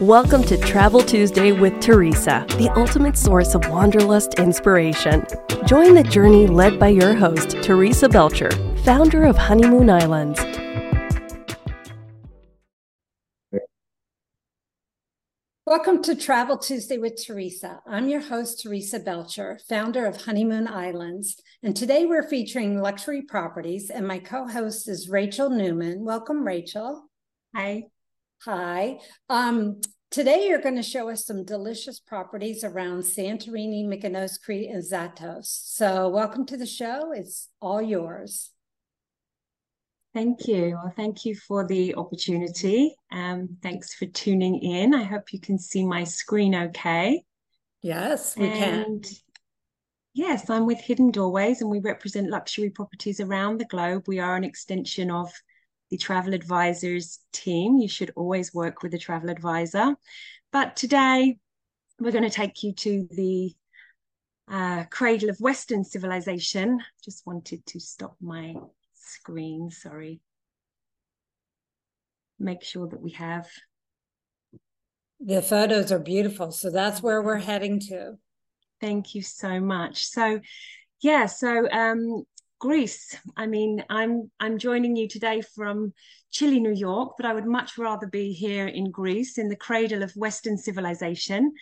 Welcome to Travel Tuesday with Teresa, the ultimate source of wanderlust inspiration. Join the journey led by your host, Teresa Belcher, founder of Honeymoon Islands. Welcome to Travel Tuesday with Teresa. I'm your host, Teresa Belcher, founder of Honeymoon Islands. And today we're featuring luxury properties, and my co host is Rachel Newman. Welcome, Rachel. Hi. Hi. Um, today you're going to show us some delicious properties around Santorini, Mykonos, Crete, and Zatos. So, welcome to the show. It's all yours. Thank you. Well, thank you for the opportunity. Um, thanks for tuning in. I hope you can see my screen okay. Yes, we and can. Yes, I'm with Hidden Doorways and we represent luxury properties around the globe. We are an extension of the travel advisors team. You should always work with a travel advisor. But today we're going to take you to the uh, cradle of Western civilization. Just wanted to stop my screen, sorry. Make sure that we have. The photos are beautiful. So that's where we're heading to. Thank you so much. So, yeah, so um, Greece. I mean, I'm I'm joining you today from chilly New York, but I would much rather be here in Greece, in the cradle of Western civilization,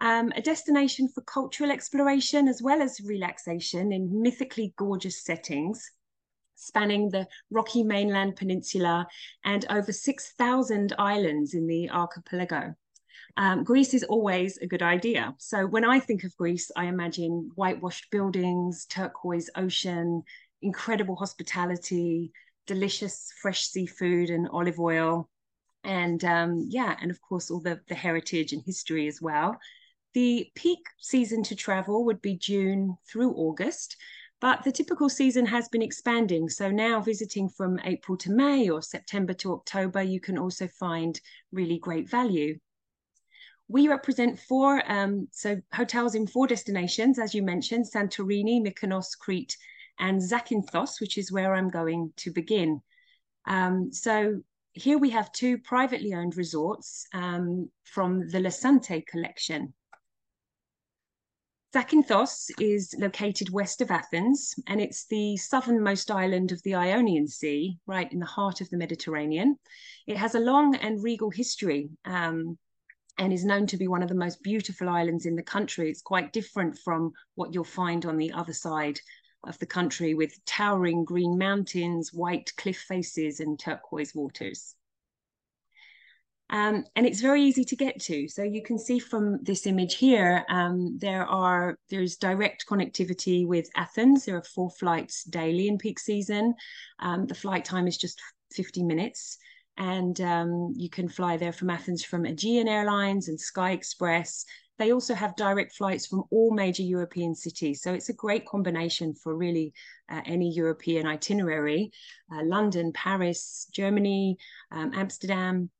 um, a destination for cultural exploration as well as relaxation in mythically gorgeous settings spanning the rocky mainland peninsula and over 6,000 islands in the archipelago. Um, Greece is always a good idea. So when I think of Greece, I imagine whitewashed buildings, turquoise ocean, incredible hospitality, delicious fresh seafood and olive oil, and um, yeah, and of course all the the heritage and history as well. The peak season to travel would be June through August, but the typical season has been expanding. So now visiting from April to May or September to October, you can also find really great value. We represent four um, so hotels in four destinations, as you mentioned, Santorini, Mykonos, Crete, and Zakynthos, which is where I'm going to begin. Um, so here we have two privately owned resorts um, from the Lesante collection. Zakynthos is located west of Athens, and it's the southernmost island of the Ionian Sea, right in the heart of the Mediterranean. It has a long and regal history um, and is known to be one of the most beautiful islands in the country. It's quite different from what you'll find on the other side of the country with towering green mountains, white cliff faces, and turquoise waters. Um, and it's very easy to get to. So you can see from this image here, um, there are there's direct connectivity with Athens. There are four flights daily in peak season. Um, the flight time is just 50 minutes. And um, you can fly there from Athens from Aegean Airlines and Sky Express. They also have direct flights from all major European cities. So it's a great combination for really uh, any European itinerary. Uh, London, Paris, Germany, um, Amsterdam,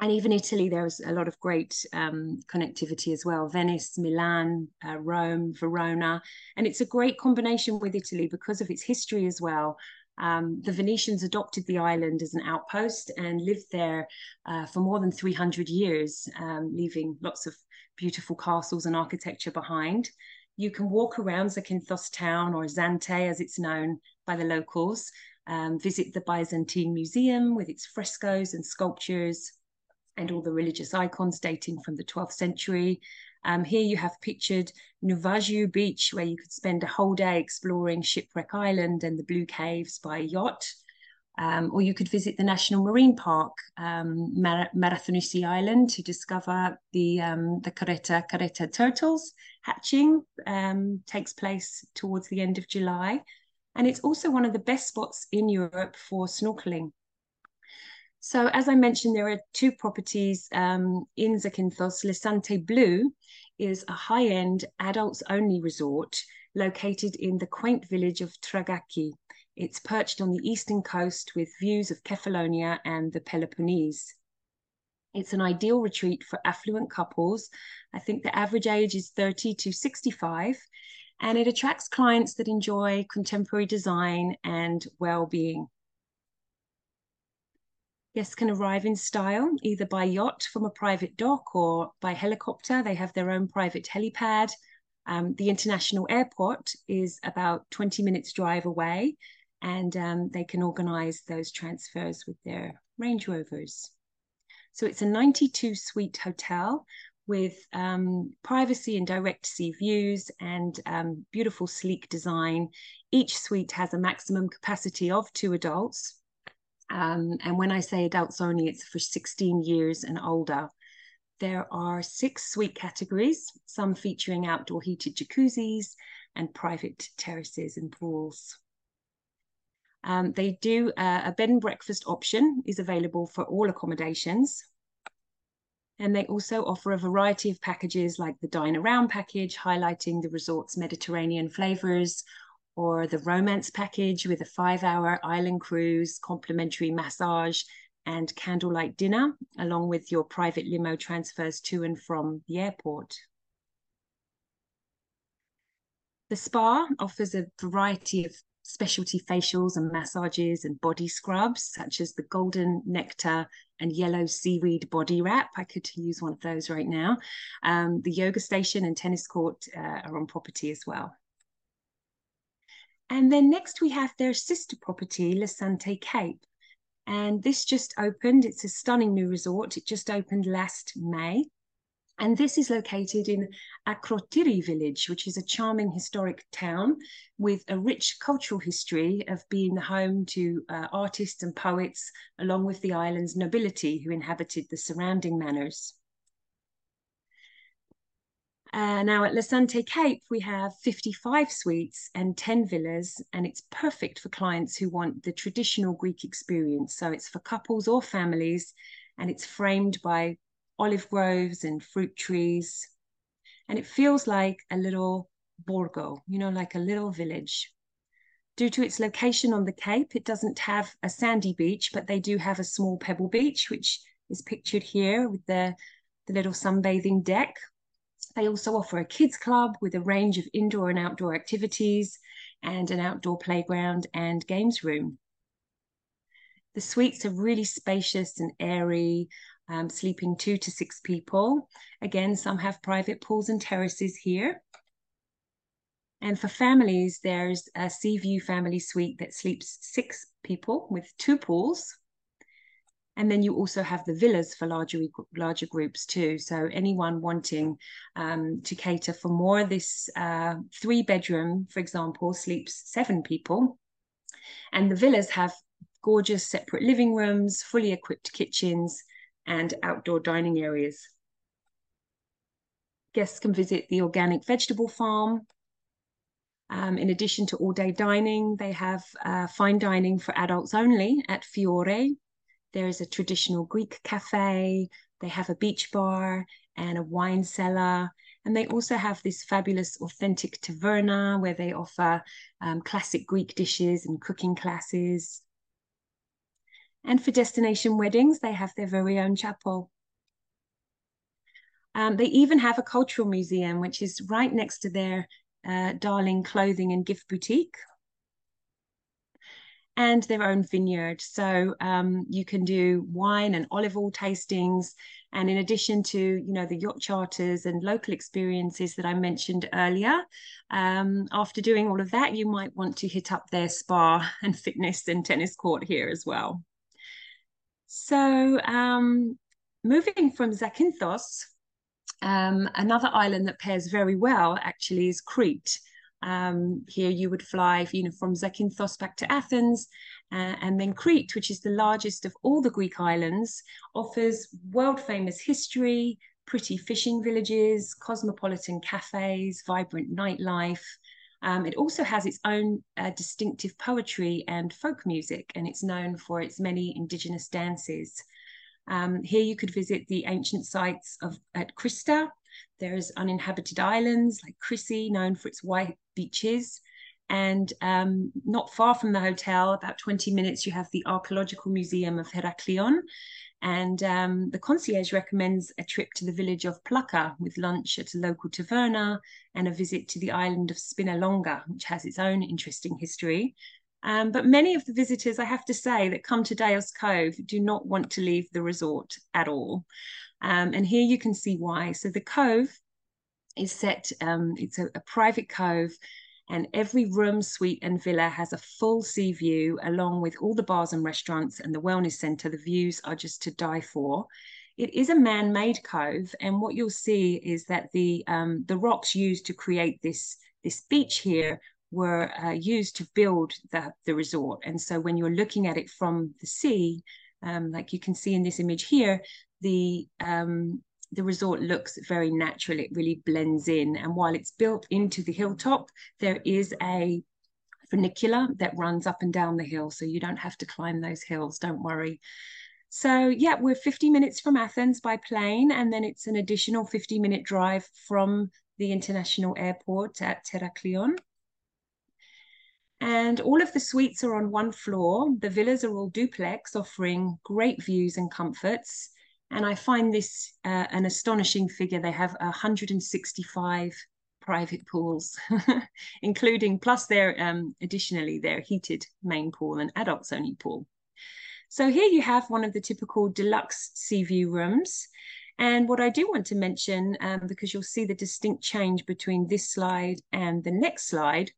and even Italy, there was a lot of great um, connectivity as well. Venice, Milan, uh, Rome, Verona, and it's a great combination with Italy because of its history as well. Um, the Venetians adopted the island as an outpost and lived there uh, for more than 300 years, um, leaving lots of beautiful castles and architecture behind. You can walk around Zakynthos town or Zante as it's known by the locals, um, visit the Byzantine Museum with its frescoes and sculptures, and all the religious icons dating from the 12th century. Um, here you have pictured Navagio Beach, where you could spend a whole day exploring Shipwreck Island and the Blue Caves by yacht. Um, or you could visit the National Marine Park, um, Mar- Marathonisi Island, to discover the um, the Caretta Caretta turtles hatching. Um, takes place towards the end of July, and it's also one of the best spots in Europe for snorkeling. So as I mentioned, there are two properties um, in Zakynthos. Lesante Blu is a high-end adults-only resort located in the quaint village of Tragaki. It's perched on the eastern coast with views of Kefalonia and the Peloponnese. It's an ideal retreat for affluent couples. I think the average age is 30 to 65, and it attracts clients that enjoy contemporary design and well-being. Guests can arrive in style either by yacht from a private dock or by helicopter. They have their own private helipad. Um, the international airport is about 20 minutes drive away, and um, they can organize those transfers with their Range Rovers. So it's a 92 suite hotel with um, privacy and direct sea views and um, beautiful sleek design. Each suite has a maximum capacity of two adults. Um, and when I say adults only, it's for 16 years and older. There are six suite categories, some featuring outdoor heated jacuzzis and private terraces and pools. Um, they do uh, a bed and breakfast option is available for all accommodations. And they also offer a variety of packages like the Dine Around package, highlighting the resort's Mediterranean flavors, or the Romance package with a five hour island cruise, complimentary massage, and candlelight dinner, along with your private limo transfers to and from the airport. The spa offers a variety of specialty facials and massages and body scrubs, such as the golden nectar and yellow seaweed body wrap. I could use one of those right now. Um, the yoga station and tennis court uh, are on property as well. And then next we have their sister property, Lesante Cape. And this just opened. It's a stunning new resort. It just opened last May. And this is located in Akrotiri village, which is a charming historic town with a rich cultural history of being the home to uh, artists and poets, along with the island's nobility who inhabited the surrounding manors. Uh, now at Lesante Cape, we have 55 suites and 10 villas, and it's perfect for clients who want the traditional Greek experience. So it's for couples or families, and it's framed by olive groves and fruit trees. And it feels like a little Borgo, you know, like a little village. Due to its location on the Cape, it doesn't have a sandy beach, but they do have a small pebble beach, which is pictured here with the, the little sunbathing deck they also offer a kids club with a range of indoor and outdoor activities and an outdoor playground and games room. The suites are really spacious and airy, um, sleeping two to six people. Again, some have private pools and terraces here. And for families, there's a Sea View family suite that sleeps six people with two pools and then you also have the villas for larger larger groups too. So anyone wanting um, to cater for more, this uh, three bedroom, for example, sleeps seven people, and the villas have gorgeous separate living rooms, fully equipped kitchens, and outdoor dining areas. Guests can visit the organic vegetable farm. Um, in addition to all day dining, they have uh, fine dining for adults only at Fiore, there is a traditional Greek cafe. They have a beach bar and a wine cellar. And they also have this fabulous authentic taverna where they offer um, classic Greek dishes and cooking classes. And for destination weddings, they have their very own chapel. Um, they even have a cultural museum, which is right next to their uh, darling clothing and gift boutique, and their own vineyard. So um, you can do wine and olive oil tastings. And in addition to, you know, the yacht charters and local experiences that I mentioned earlier, um, after doing all of that, you might want to hit up their spa and fitness and tennis court here as well. So um, moving from Zakynthos, um, another island that pairs very well actually is Crete. Um, here you would fly you know, from Zakynthos back to Athens, uh, and then Crete, which is the largest of all the Greek islands, offers world famous history, pretty fishing villages, cosmopolitan cafes, vibrant nightlife. Um, it also has its own uh, distinctive poetry and folk music, and it's known for its many indigenous dances. Um, here you could visit the ancient sites of at Christa, there's uninhabited islands like Chrysi, known for its white beaches. And um, not far from the hotel, about 20 minutes, you have the Archaeological Museum of Heraklion. And um, the concierge recommends a trip to the village of Plaka with lunch at a local taverna and a visit to the island of Spinalonga, which has its own interesting history. Um, but many of the visitors, I have to say, that come to Daios Cove do not want to leave the resort at all. Um, and here you can see why. So the cove is set, um, it's a, a private cove and every room, suite, and villa has a full sea view, along with all the bars and restaurants and the wellness centre. The views are just to die for. It is a man-made cove, and what you'll see is that the um, the rocks used to create this this beach here were uh, used to build the, the resort. And so when you're looking at it from the sea, um, like you can see in this image here, the um, the resort looks very natural. It really blends in. And while it's built into the hilltop, there is a funicular that runs up and down the hill. So you don't have to climb those hills. Don't worry. So yeah, we're 50 minutes from Athens by plane, and then it's an additional 50 minute drive from the international airport at Heraklion. And all of the suites are on one floor. The villas are all duplex, offering great views and comforts. And I find this uh, an astonishing figure. They have 165 private pools, including plus their um, additionally their heated main pool and adults only pool. So here you have one of the typical deluxe sea view rooms. And what I do want to mention, um, because you'll see the distinct change between this slide and the next slide,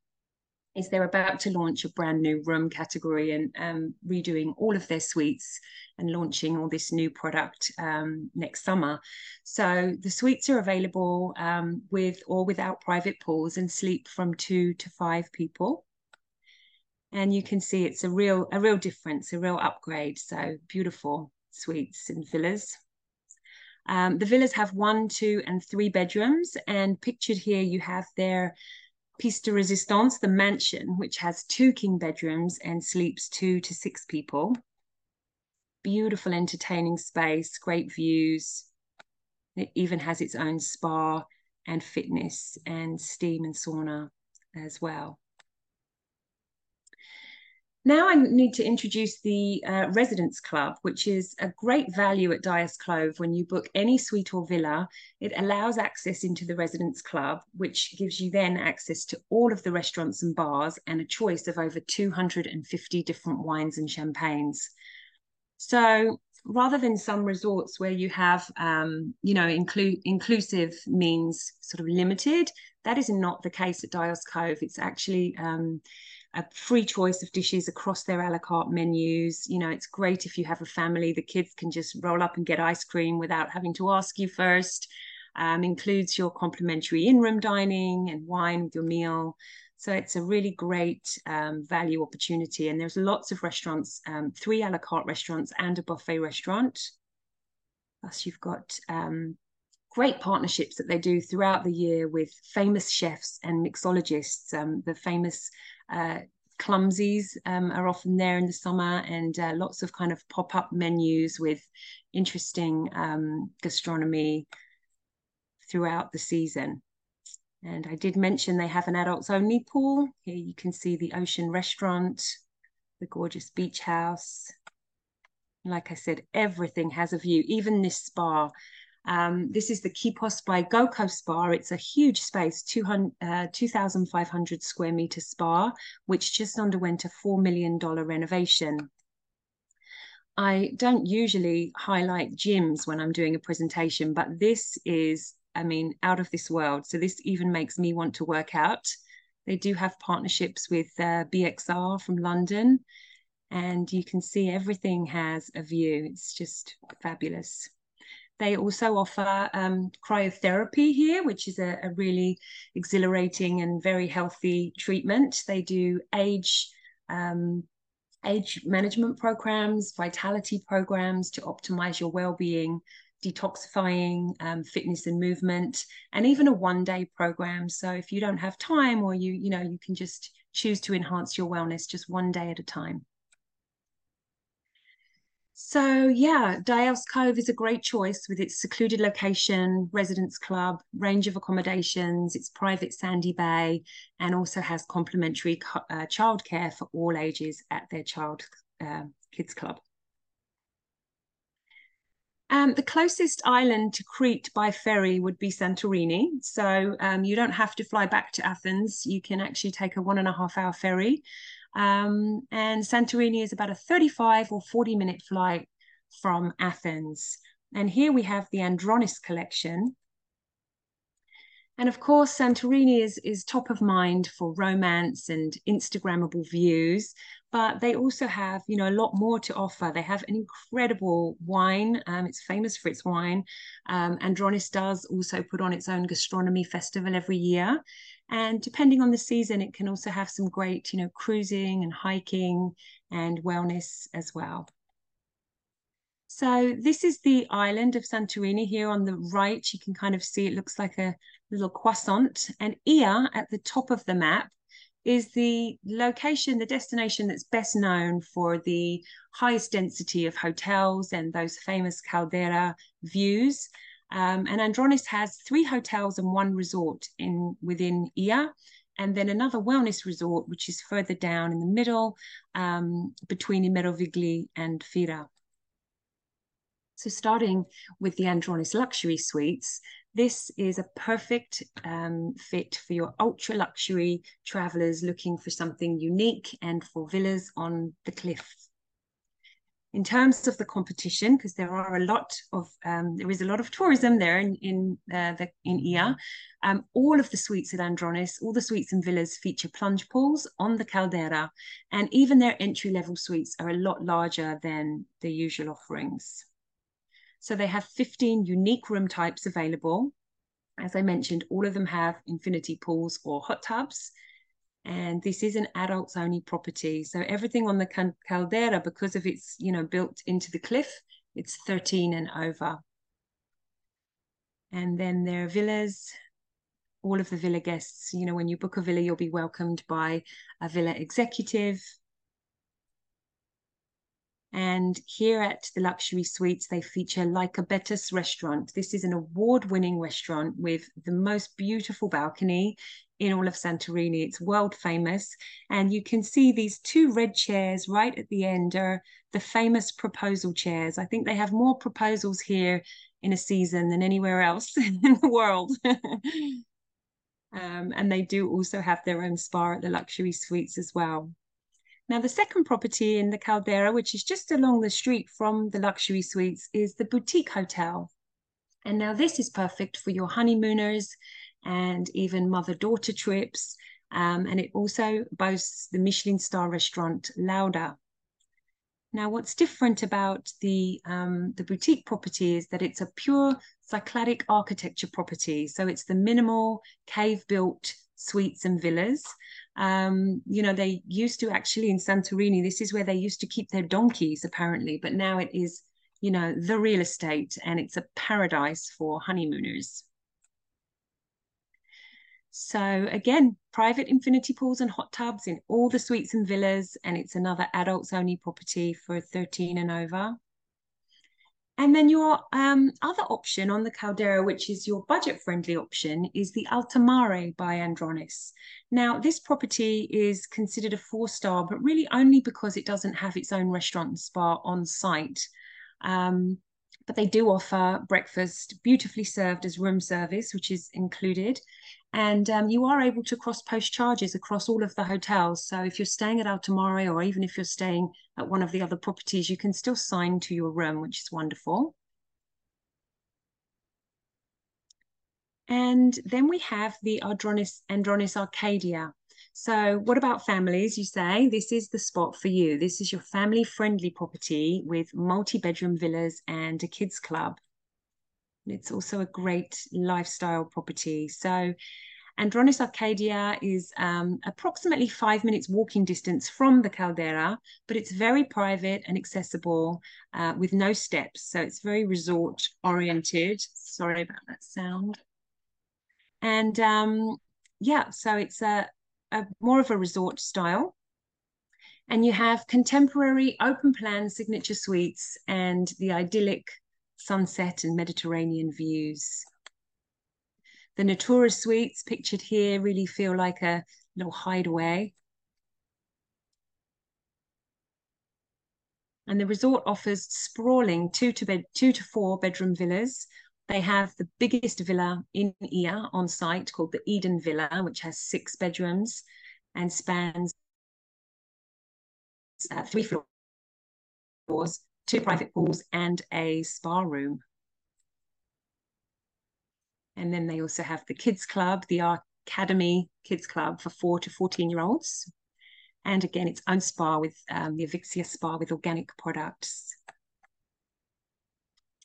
is they're about to launch a brand new room category and um, redoing all of their suites and launching all this new product um, next summer. So the suites are available um, with or without private pools and sleep from two to five people. And you can see it's a real a real difference, a real upgrade. So beautiful suites and villas. Um, the villas have one, two, and three bedrooms, and pictured here you have their Piece de Resistance, the mansion, which has two king bedrooms and sleeps two to six people. Beautiful, entertaining space, great views. It even has its own spa and fitness and steam and sauna as well. Now I need to introduce the uh, Residence Club, which is a great value at Daios Cove. When you book any suite or villa, it allows access into the Residence Club, which gives you then access to all of the restaurants and bars and a choice of over 250 different wines and champagnes. So rather than some resorts where you have, um, you know, include inclusive means sort of limited, that is not the case at Daios Cove. It's actually um, a free choice of dishes across their a la carte menus. You know, it's great if you have a family, the kids can just roll up and get ice cream without having to ask you first. Um, includes your complimentary in room dining and wine with your meal. So it's a really great um, value opportunity. And there's lots of restaurants, um, three a la carte restaurants and a buffet restaurant. Plus, you've got um, great partnerships that they do throughout the year with famous chefs and mixologists. Um, the famous uh, Clumsies um, are often there in the summer and uh, lots of kind of pop-up menus with interesting um, gastronomy throughout the season. And I did mention they have an adults only pool. Here you can see the ocean restaurant, the gorgeous beach house. Like I said, everything has a view, even this spa um, this is the Kipos by GoCo Spa. It's a huge space, 2,500 uh, square meter spa, which just underwent a $4 million renovation. I don't usually highlight gyms when I'm doing a presentation, but this is, I mean, out of this world. So this even makes me want to work out. They do have partnerships with uh, BXR from London, and you can see everything has a view. It's just fabulous. They also offer um, cryotherapy here, which is a, a, really exhilarating and very healthy treatment. They do age um, age management programs, vitality programs to optimize your well-being, detoxifying, um, fitness and movement, and even a one-day program. So if you don't have time, or you you know you can just choose to enhance your wellness just one day at a time. So yeah, Daios Cove is a great choice with its secluded location, residence club, range of accommodations, its private sandy bay, and also has complimentary uh, childcare for all ages at their child uh, kids club. Um, the closest island to Crete by ferry would be Santorini. So um, you don't have to fly back to Athens. You can actually take a one and a half hour ferry Um, and Santorini is about a 35 or 40 minute flight from Athens. And here we have the Andronis collection. And of course, Santorini is, is top of mind for romance and Instagrammable views, but they also have, you know, a lot more to offer. They have an incredible wine. Um, it's famous for its wine. Um, Andronis does also put on its own gastronomy festival every year. And depending on the season, it can also have some great, you know, cruising and hiking and wellness as well. So this is the island of Santorini here on the right. You can kind of see it looks like a little croissant. And Oia at the top of the map is the location, the destination that's best known for the highest density of hotels and those famous caldera views. Um, and Andronis has three hotels and one resort in within Oia, and then another wellness resort, which is further down in the middle um, between Imerovigli and Fira. So starting with the Andronis luxury suites, this is a perfect um, fit for your ultra luxury travelers looking for something unique and for villas on the cliff. In terms of the competition, because there are a lot of um, there is a lot of tourism there in in uh, the in Oia, um, all of the suites at Andronis, all the suites and villas feature plunge pools on the caldera, and even their entry level suites are a lot larger than the usual offerings. So they have 15 unique room types available. As I mentioned, all of them have infinity pools or hot tubs. And this is an adults only property. So everything on the caldera, because of its, you know, built into the cliff, it's 13 and over. And then there are villas, all of the villa guests, you know, when you book a villa, you'll be welcomed by a villa executive, and here at the Luxury Suites, they feature Lycabettus restaurant. This is an award-winning restaurant with the most beautiful balcony in all of Santorini. It's world famous. And you can see these two red chairs right at the end are the famous proposal chairs. I think they have more proposals here in a season than anywhere else in the world. um, and they do also have their own spa at the Luxury Suites as well. Now, the second property in the Caldera, which is just along the street from the luxury suites, is the Boutique Hotel. And now this is perfect for your honeymooners and even mother-daughter trips. Um, and it also boasts the Michelin star restaurant Lauda. Now, what's different about the um, the boutique property is that it's a pure Cycladic architecture property. So it's the minimal cave-built suites and villas um, you know, they used to actually in Santorini, this is where they used to keep their donkeys apparently, but now it is, you know, the real estate and it's a paradise for honeymooners. So again, private infinity pools and hot tubs in all the suites and villas, and it's another adults only property for 13 and over. And then your um, other option on the Caldera, which is your budget-friendly option, is the Alta Mare by Andronis. Now, this property is considered a four-star, but really only because it doesn't have its own restaurant and spa on site. Um, but they do offer breakfast beautifully served as room service, which is included. And um, you are able to cross post charges across all of the hotels. So if you're staying at Alta Mare or even if you're staying at one of the other properties, you can still sign to your room, which is wonderful. And then we have the Andronis Arcadia. So what about families? You say this is the spot for you. This is your family friendly property with multi-bedroom villas and a kids club. It's also a great lifestyle property. So Andronis Arcadia is um, approximately five minutes walking distance from the caldera, but it's very private and accessible uh, with no steps. So it's very resort oriented. Sorry about that sound. And um, yeah, so it's a, a more of a resort style. And you have contemporary open plan signature suites and the idyllic sunset and Mediterranean views. The Natura suites pictured here really feel like a little hideaway. And the resort offers sprawling two to, bed, two to four bedroom villas. They have the biggest villa in Oia on site called the Eden Villa, which has six bedrooms and spans uh, three floors, two private pools, and a spa room. And then they also have the kids club, the Academy Kids Club for four to 14 year olds. And again, its own spa with um, the Avixia spa with organic products.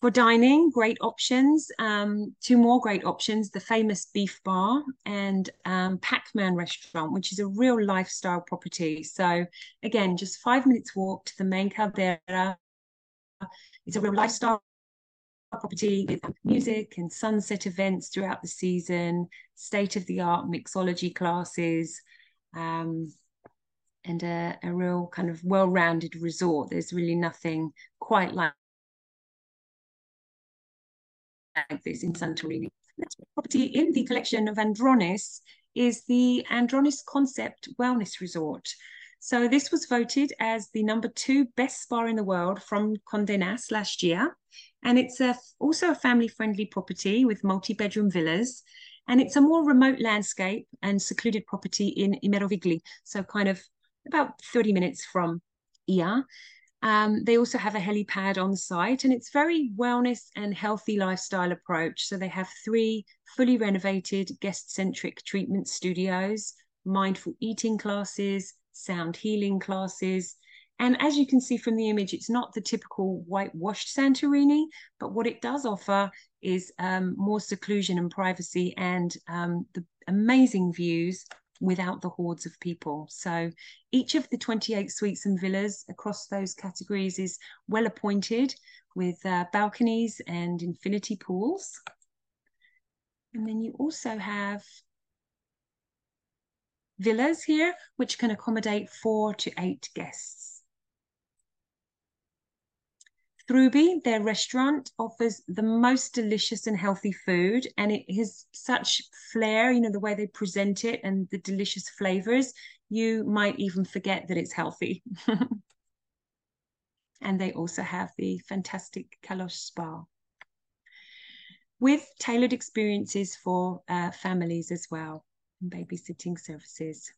For dining, great options. Um, two more great options the famous Beef Bar and um, Pac Man Restaurant, which is a real lifestyle property. So, again, just five minutes walk to the main caldera. It's a real lifestyle property with music and sunset events throughout the season, state of the art mixology classes, um, and a, a real kind of well rounded resort. There's really nothing quite like like this in Santorini. Next property in the collection of Andronis is the Andronis Concept Wellness Resort. So this was voted as the number two best spa in the world from Condé Nast last year. And it's a, also a family-friendly property with multi-bedroom villas. And it's a more remote landscape and secluded property in Imerovigli. So kind of about 30 minutes from Oia. Um, they also have a helipad on site, and it's very wellness and healthy lifestyle approach. So they have three fully renovated guest-centric treatment studios, mindful eating classes, sound healing classes. And as you can see from the image, it's not the typical whitewashed Santorini, but what it does offer is um, more seclusion and privacy and um, the amazing views without the hordes of people. So each of the 28 suites and villas across those categories is well appointed with uh, balconies and infinity pools. And then you also have villas here, which can accommodate four to eight guests. Throughby, their restaurant, offers the most delicious and healthy food, and it has such flair, you know, the way they present it and the delicious flavors, you might even forget that it's healthy. and they also have the fantastic Kalos Spa with tailored experiences for uh, families as well, and babysitting services.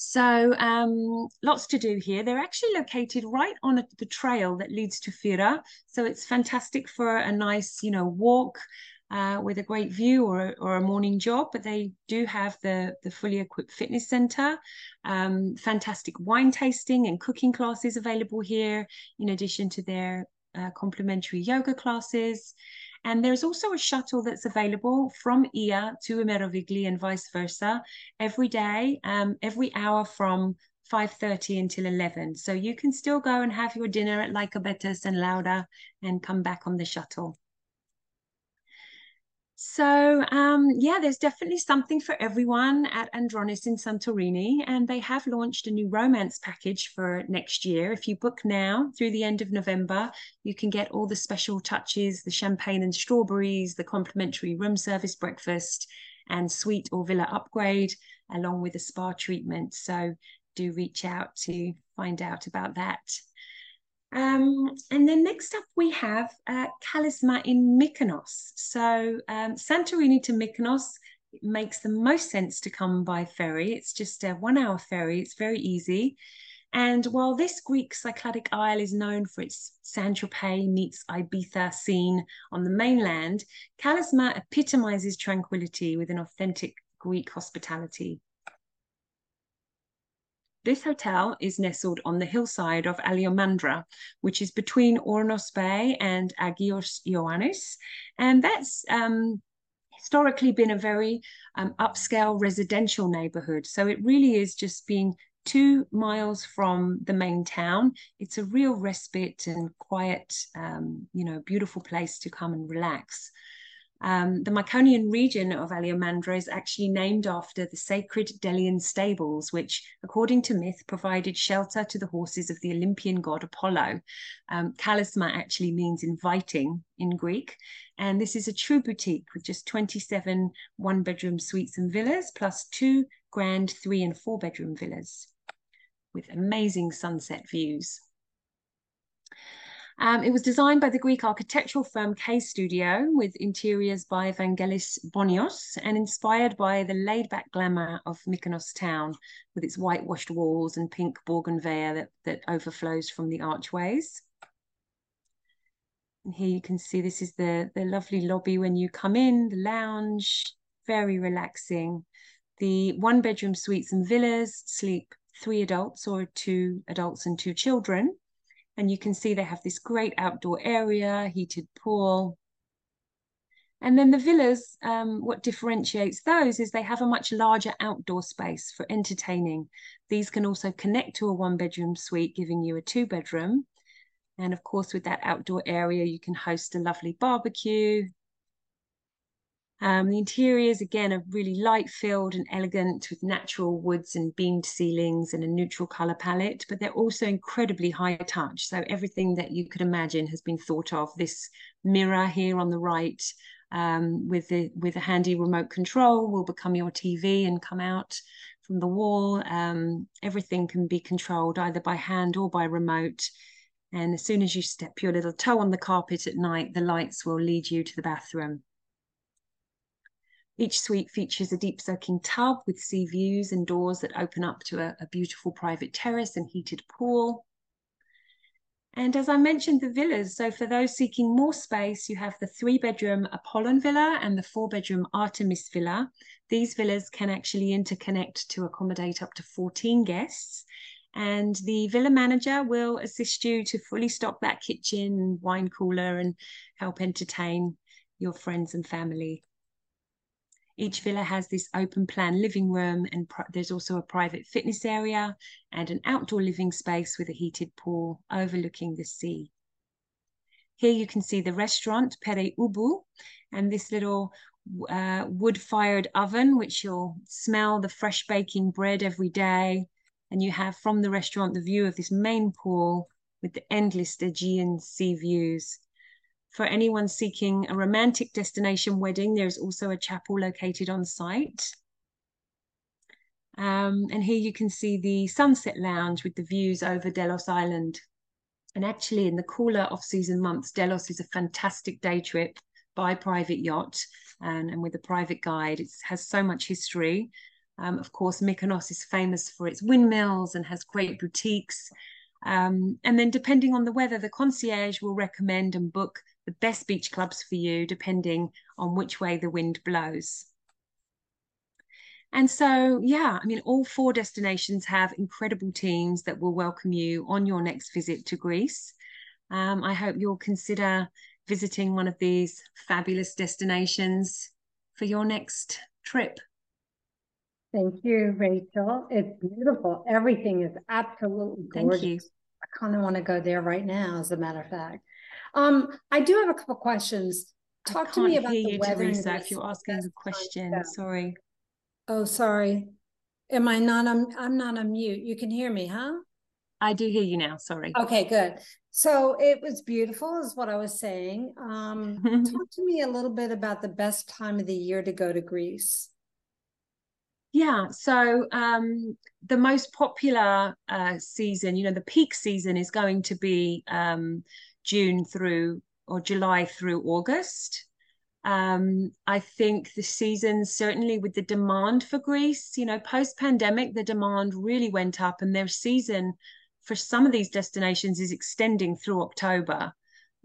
So um, lots to do here. They're actually located right on a, the trail that leads to Fira. So it's fantastic for a nice, you know, walk uh, with a great view or, or a morning jog. But they do have the, the fully equipped fitness center, um, fantastic wine tasting and cooking classes available here, in addition to their uh, complimentary yoga classes. And there's also a shuttle that's available from Oia to Imerovigli and vice versa every day, um, every hour from 5.30 until 11. So you can still go and have your dinner at Lycabettus and Lauda and come back on the shuttle. So um, yeah, there's definitely something for everyone at Andronis in Santorini, and they have launched a new romance package for next year. If you book now through the end of November, you can get all the special touches, the champagne and strawberries, the complimentary room service breakfast, and suite or villa upgrade, along with a spa treatment. So do reach out to find out about that. Um, and then next up we have uh, Kalesma in Mykonos. So um, Santorini to Mykonos makes the most sense to come by ferry. It's just a one hour ferry. It's very easy. And while this Greek Cycladic isle is known for its Saint-Tropez meets Ibiza scene on the mainland, Kalesma epitomizes tranquility with an authentic Greek hospitality. This hotel is nestled on the hillside of Aleomandra, which is between Ornos Bay and Agios Ioannis. And that's um, historically been a very um, upscale residential neighborhood. So it really is just being two miles from the main town. It's a real respite and quiet, um, you know, beautiful place to come and relax. Um, the Myconian region of Aleomandra is actually named after the sacred Delian stables, which, according to myth, provided shelter to the horses of the Olympian god Apollo. Um, Kalesma actually means inviting in Greek. And this is a true boutique with just 27 one bedroom suites and villas, plus two grand three and four bedroom villas with amazing sunset views. Um, it was designed by the Greek architectural firm K Studio with interiors by Vangelis Bonios and inspired by the laid back glamour of Mykonos town with its whitewashed walls and pink bougainvillea that, that overflows from the archways. And here you can see this is the, the lovely lobby when you come in, the lounge, very relaxing. The one bedroom suites and villas sleep three adults or two adults and two children. And you can see they have this great outdoor area, heated pool. And then the villas, um, what differentiates those is they have a much larger outdoor space for entertaining. These can also connect to a one bedroom suite, giving you a two bedroom. And of course, with that outdoor area, you can host a lovely barbecue, um, the interiors, again, are really light filled and elegant with natural woods and beamed ceilings and a neutral color palette, but they're also incredibly high touch. So everything that you could imagine has been thought of. This mirror here on the right um, with the with a handy remote control will become your TV and come out from the wall. Um, everything can be controlled either by hand or by remote. And as soon as you step your little toe on the carpet at night, the lights will lead you to the bathroom. Each suite features a deep soaking tub with sea views and doors that open up to a, a beautiful private terrace and heated pool. And as I mentioned, the villas. So for those seeking more space, you have the three bedroom Apollon Villa and the four bedroom Artemis Villa. These villas can actually interconnect to accommodate up to 14 guests. And the villa manager will assist you to fully stock that kitchen wine cooler and help entertain your friends and family. Each villa has this open plan living room, and there's also a private fitness area and an outdoor living space with a heated pool overlooking the sea. Here you can see the restaurant Pere Ubu and this little uh, wood fired oven, which you'll smell the fresh baking bread every day. And you have from the restaurant the view of this main pool with the endless Aegean sea views for anyone seeking a romantic destination wedding, there's also a chapel located on site. Um, and here you can see the sunset lounge with the views over Delos Island. And actually, in the cooler off-season months, Delos is a fantastic day trip by private yacht and, and with a private guide. It has so much history. Um, of course, Mykonos is famous for its windmills and has great boutiques. Um, and then, depending on the weather, the concierge will recommend and book the best beach clubs for you, depending on which way the wind blows. And so, yeah, I mean, all four destinations have incredible teams that will welcome you on your next visit to Greece. Um, I hope you'll consider visiting one of these fabulous destinations for your next trip. Thank you, Rachel. It's beautiful. Everything is absolutely gorgeous. Thank you. I kind of want to go there right now, as a matter of fact. Um, I do have a couple questions. Talk to me about the you, weather. Teresa, if you're asking a question, sorry. Oh, sorry. Am I not? I'm, I'm not on mute. You can hear me, huh? I do hear you now. Sorry. Okay, good. So it was beautiful, is what I was saying. Um, talk to me a little bit about the best time of the year to go to Greece. Yeah, so um, the most popular uh, season, you know, the peak season is going to be um, June through or July through August. Um, I think the season, certainly with the demand for Greece, you know, post pandemic, the demand really went up, and their season for some of these destinations is extending through October.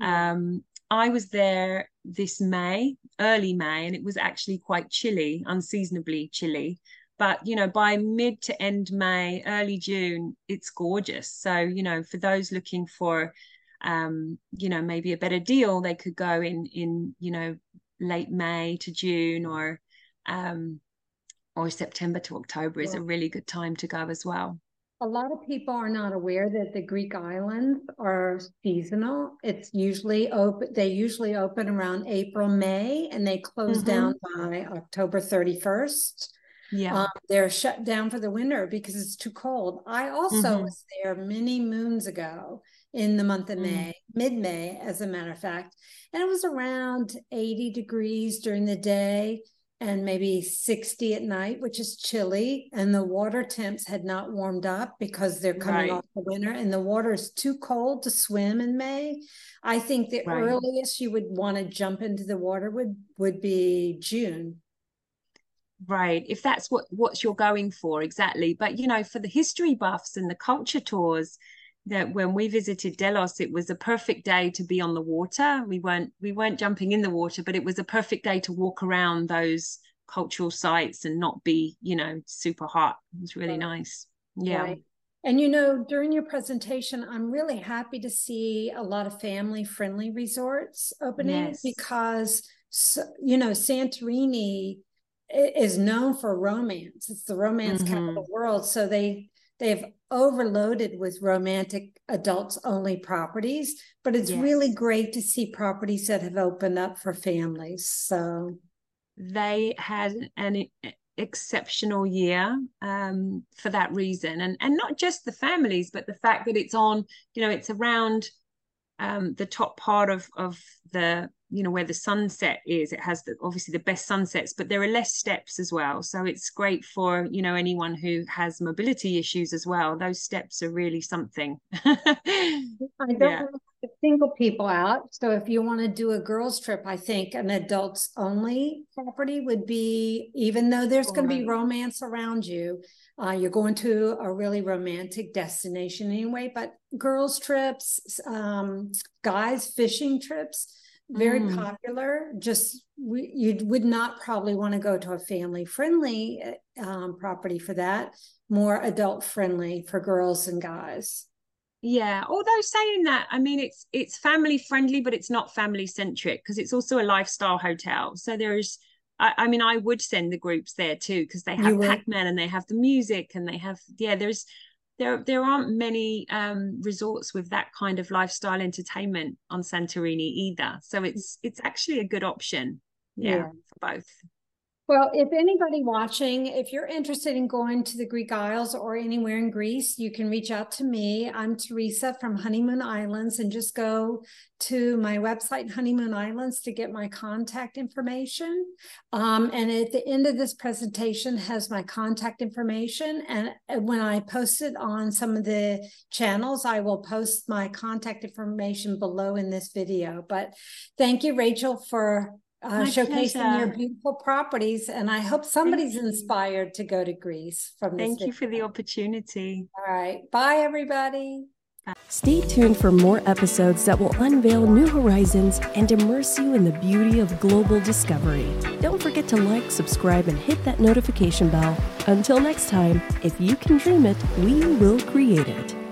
Um, I was there this May, early May, and it was actually quite chilly, unseasonably chilly. But you know, by mid to end May, early June, it's gorgeous. So you know, for those looking for um, you know, maybe a better deal, they could go in in you know late May to June or um, or September to October is a really good time to go as well. A lot of people are not aware that the Greek islands are seasonal. It's usually open, they usually open around April, May, and they close mm-hmm. down by October 31st. Yeah. Um, they're shut down for the winter because it's too cold. I also mm-hmm. was there many moons ago in the month of mm. May, mid May, as a matter of fact. And it was around 80 degrees during the day. and maybe 60 at night, which is chilly. And the water temps had not warmed up because they're coming right. off the winter and the water is too cold to swim in May. I think the right. earliest you would want to jump into the water would would be June. Right. If that's what what you're going for, exactly. But you know, for the history buffs and the culture tours, that when we visited Delos, it was a perfect day to be on the water. We weren't we weren't jumping in the water, but it was a perfect day to walk around those cultural sites and not be, you know, super hot. It was really right. nice. Yeah. Right. And you know, during your presentation, I'm really happy to see a lot of family friendly resorts opening yes. because you know, Santorini is known for romance. It's the romance mm-hmm. capital of the world. So they they've overloaded with romantic adults only properties, but it's yes. really great to see properties that have opened up for families. So they had an exceptional year um, for that reason, and and not just the families, but the fact that it's on, you know, it's around um, the top part of of the you know where the sunset is it has the, obviously the best sunsets but there are less steps as well. So it's great for you know anyone who has mobility issues as well. Those steps are really something. I don't yeah. want to single people out. So if you want to do a girls trip i think an adults only property would be even though there's going to be romance around you uh, you're going to a really romantic destination anyway but girls trips um, guys fishing trips very mm. popular. Just we, you would not probably want to go to a family friendly um, property for that. More adult friendly for girls and guys. Yeah, although saying that, I mean it's it's family friendly, but it's not family centric because it's also a lifestyle hotel. So there's I, I, mean, I would send the groups there too because they have Pac-Man and they have the music and they have yeah. There's there there aren't many um, resorts with that kind of lifestyle entertainment on Santorini either. So it's it's actually a good option, yeah, yeah. for both. Well, if anybody watching, if you're interested in going to the Greek Isles or anywhere in Greece, you can reach out to me. I'm Teresa from Honeymoon Islands and just go to my website, Honeymoon Islands, to get my contact information. Um, and at the end of this presentation has my contact information. And when I post it on some of the channels, I will post my contact information below in this video. But thank you, Rachel, for uh, showcasing your beautiful properties. And I hope somebody's inspired to go to Greece from this. Thank video. you for the opportunity. All right. Bye, everybody. Stay tuned for more episodes that will unveil new horizons and immerse you in the beauty of global discovery. Don't forget to like, subscribe, and hit that notification bell. Until next time, if you can dream it, we will create it.